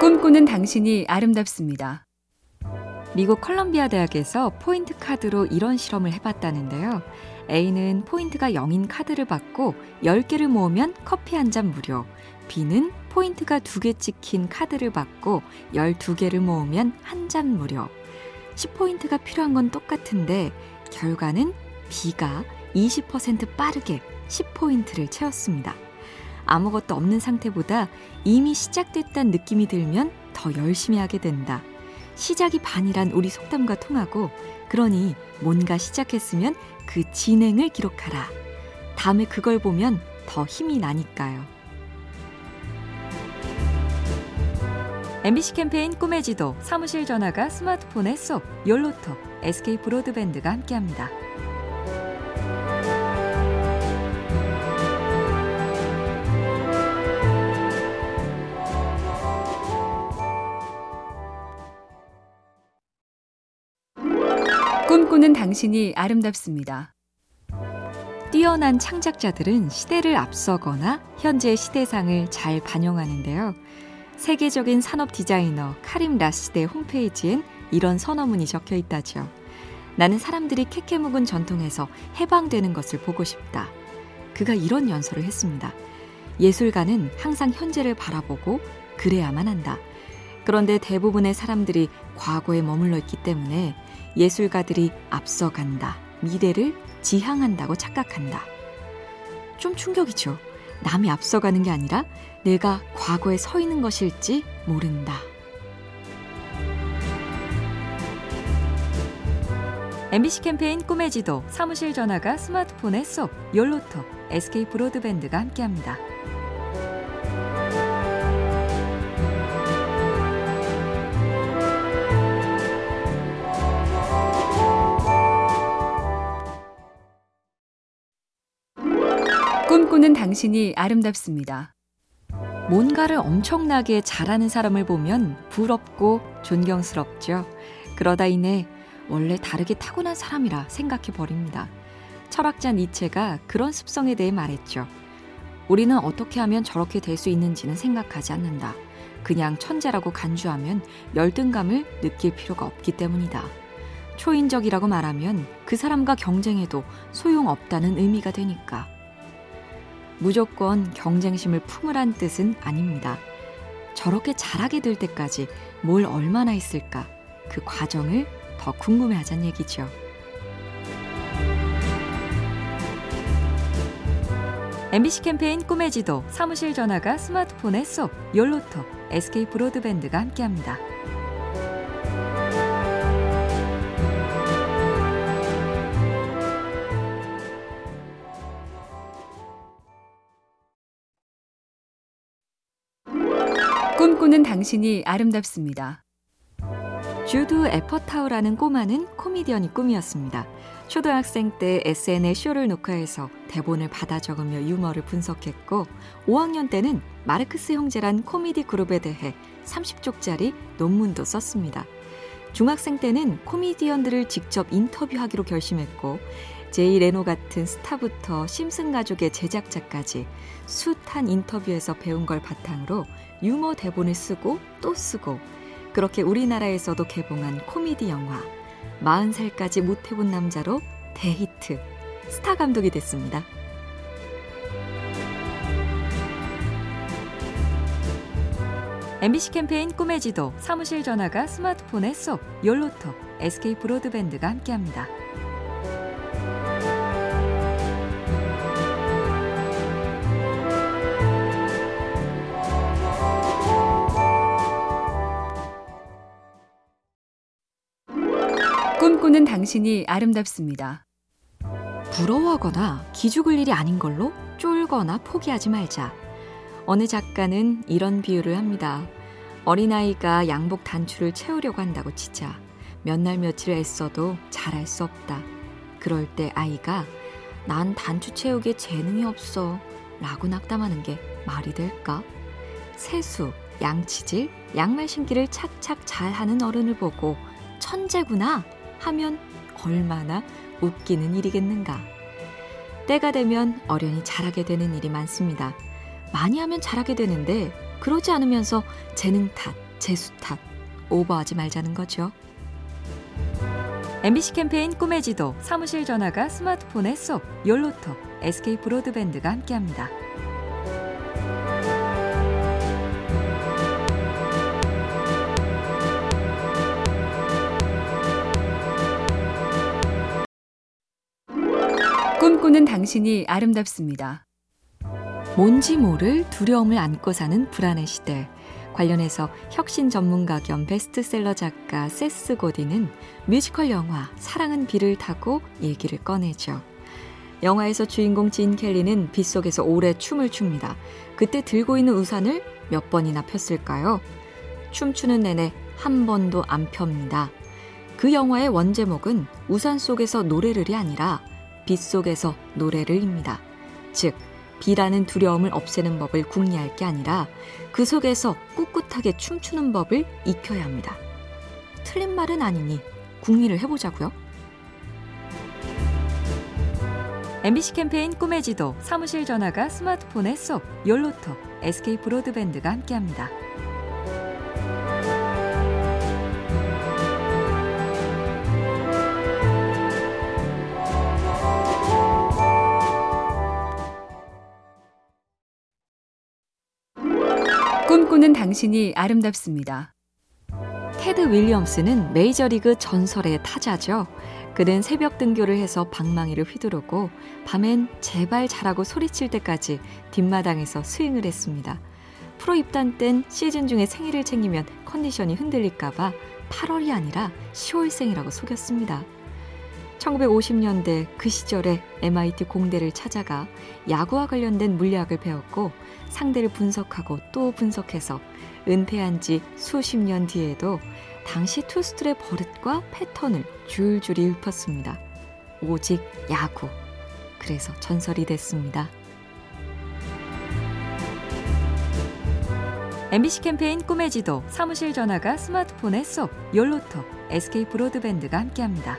꿈꾸는 당신이 아름답습니다. 미국 컬럼비아 대학에서 포인트 카드로 이런 실험을 해봤다는데요. A는 포인트가 0인 카드를 받고 10개를 모으면 커피 한 잔 무료. B는 포인트가 2개 찍힌 카드를 받고 12개를 모으면 한 잔 무료. 10포인트가 필요한 건 똑같은데 결과는 B가 20% 빠르게 10포인트를 채웠습니다. 아무것도 없는 상태보다 이미 시작됐다는 느낌이 들면 더 열심히 하게 된다. 시작이 반이란 우리 속담과 통하고 그러니 뭔가 시작했으면 그 진행을 기록하라. 다음에 그걸 보면 더 힘이 나니까요. MBC 캠페인 꿈의 지도 사무실 전화가 스마트폰에 쏙 열로톡 SK 브로드밴드가 함께합니다. 꿈꾸는 당신이 아름답습니다. 뛰어난 창작자들은 시대를 앞서거나 현재의 시대상을 잘 반영하는데요. 세계적인 산업 디자이너 카림 라시드의 홈페이지엔 이런 선언문이 적혀 있다죠. 나는 사람들이 캐캐 묵은 전통에서 해방되는 것을 보고 싶다. 그가 이런 연설을 했습니다. 예술가는 항상 현재를 바라보고 그래야만 한다. 그런데 대부분의 사람들이 과거에 머물러 있기 때문에 예술가들이 앞서간다. 미래를 지향한다고 착각한다. 좀 충격이죠. 남이 앞서가는 게 아니라 내가 과거에 서 있는 것일지 모른다. MBC 캠페인 꿈의 지도 사무실 전화가 스마트폰에 쏙 열로톡 SK 브로드밴드가 함께합니다. 꿈꾸는 당신이 아름답습니다. 뭔가를 엄청나게 잘하는 사람을 보면 부럽고 존경스럽죠. 그러다 이내 원래 다르게 타고난 사람이라 생각해 버립니다. 철학자 니체가 그런 습성에 대해 말했죠. 우리는 어떻게 하면 저렇게 될 수 있는지는 생각하지 않는다. 그냥 천재라고 간주하면 열등감을 느낄 필요가 없기 때문이다. 초인적이라고 말하면 그 사람과 경쟁해도 소용없다는 의미가 되니까. 무조건 경쟁심을 품으란 뜻은 아닙니다. 저렇게 잘하게 될 때까지 뭘 얼마나 했을까? 그 과정을 더 궁금해 하자는 얘기죠. MBC 캠페인 꿈의 지도 사무실 전화가 스마트폰에 쏙 열로톡 SK 브로드밴드가 함께합니다. 꿈꾸는 당신이 아름답습니다. 주드 에퍼타우라는 꼬마는 코미디언이 꿈이었습니다. 초등학생 때 SNL 쇼를 녹화해서 대본을 받아 적으며 유머를 분석했고 5학년 때는 마르크스 형제란 코미디 그룹에 대해 30쪽짜리 논문도 썼습니다. 중학생 때는 코미디언들을 직접 인터뷰하기로 결심했고 제이 레노 같은 스타부터 심슨 가족의 제작자까지 숱한 인터뷰에서 배운 걸 바탕으로 유머 대본을 쓰고 또 쓰고 그렇게 우리나라에서도 개봉한 코미디 영화 40살까지 못 해본 남자로 대히트 스타 감독이 됐습니다. MBC 캠페인 꿈의 지도 사무실 전화가 스마트폰에 쏙 열로톡 SK 브로드밴드가 함께합니다. 꿈꾸는 당신이 아름답습니다. 부러워하거나 기죽을 일이 아닌 걸로 쫄거나 포기하지 말자. 어느 작가는 이런 비유를 합니다. 어린아이가 양복 단추를 채우려고 한다고 치자. 몇 날 며칠 애써도 잘할 수 없다. 그럴 때 아이가 난 단추 채우기에 재능이 없어. 라고 낙담하는 게 말이 될까? 세수, 양치질, 양말 신기를 착착 잘하는 어른을 보고 천재구나 하면 얼마나 웃기는 일이겠는가. 때가 되면 어련히 잘하게 되는 일이 많습니다. 많이 하면 잘하게 되는데 그러지 않으면서 재능 탓, 재수 탓. 오버하지 말자는 거죠. MBC 캠페인 꿈의 지도, 사무실 전화가 스마트폰에 쏙, 열로톡, SK 브로드밴드가 함께합니다. 꿈꾸는 당신이 아름답습니다. 뭔지 모를 두려움을 안고 사는 불안의 시대. 관련해서 혁신 전문가 겸 베스트셀러 작가 세스 고디는 뮤지컬 영화 사랑은 비를 타고 얘기를 꺼내죠. 영화에서 주인공 진 켈리는 빗속에서 오래 춤을 춥니다. 그때 들고 있는 우산을 몇 번이나 폈을까요? 춤추는 내내 한 번도 안 펴입니다. 그 영화의 원제목은 우산 속에서 노래를이 아니라 빗속에서 노래를 입니다. 즉, 비라는 두려움을 없애는 법을 궁리할 게 아니라 그 속에서 꿋꿋하게 춤추는 법을 익혀야 합니다. 틀린 말은 아니니 궁리를 해보자고요. MBC 캠페인 꿈의 지도, 사무실 전화가 스마트폰에 쏙, 열로톡, SK 브로드밴드가 함께합니다. 꿈꾸는 당신이 아름답습니다. 테드 윌리엄스는 메이저리그 전설의 타자죠. 그는 새벽 등교를 해서 방망이를 휘두르고 밤엔 제발 잘하고 소리칠 때까지 뒷마당에서 스윙을 했습니다. 프로 입단 땐 시즌 중에 생일을 챙기면 컨디션이 흔들릴까봐 8월이 아니라 10월생이라고 속였습니다. 1950년대 그 시절에 MIT 공대를 찾아가 야구와 관련된 물리학을 배웠고 상대를 분석하고 또 분석해서 은퇴한 지 수십 년 뒤에도 당시 투수들의 버릇과 패턴을 줄줄이 읊었습니다. 오직 야구. 그래서 전설이 됐습니다. MBC 캠페인 꿈의 지도, 사무실 전화가 스마트폰에 쏙, 열로톡, SK 브로드밴드가 함께합니다.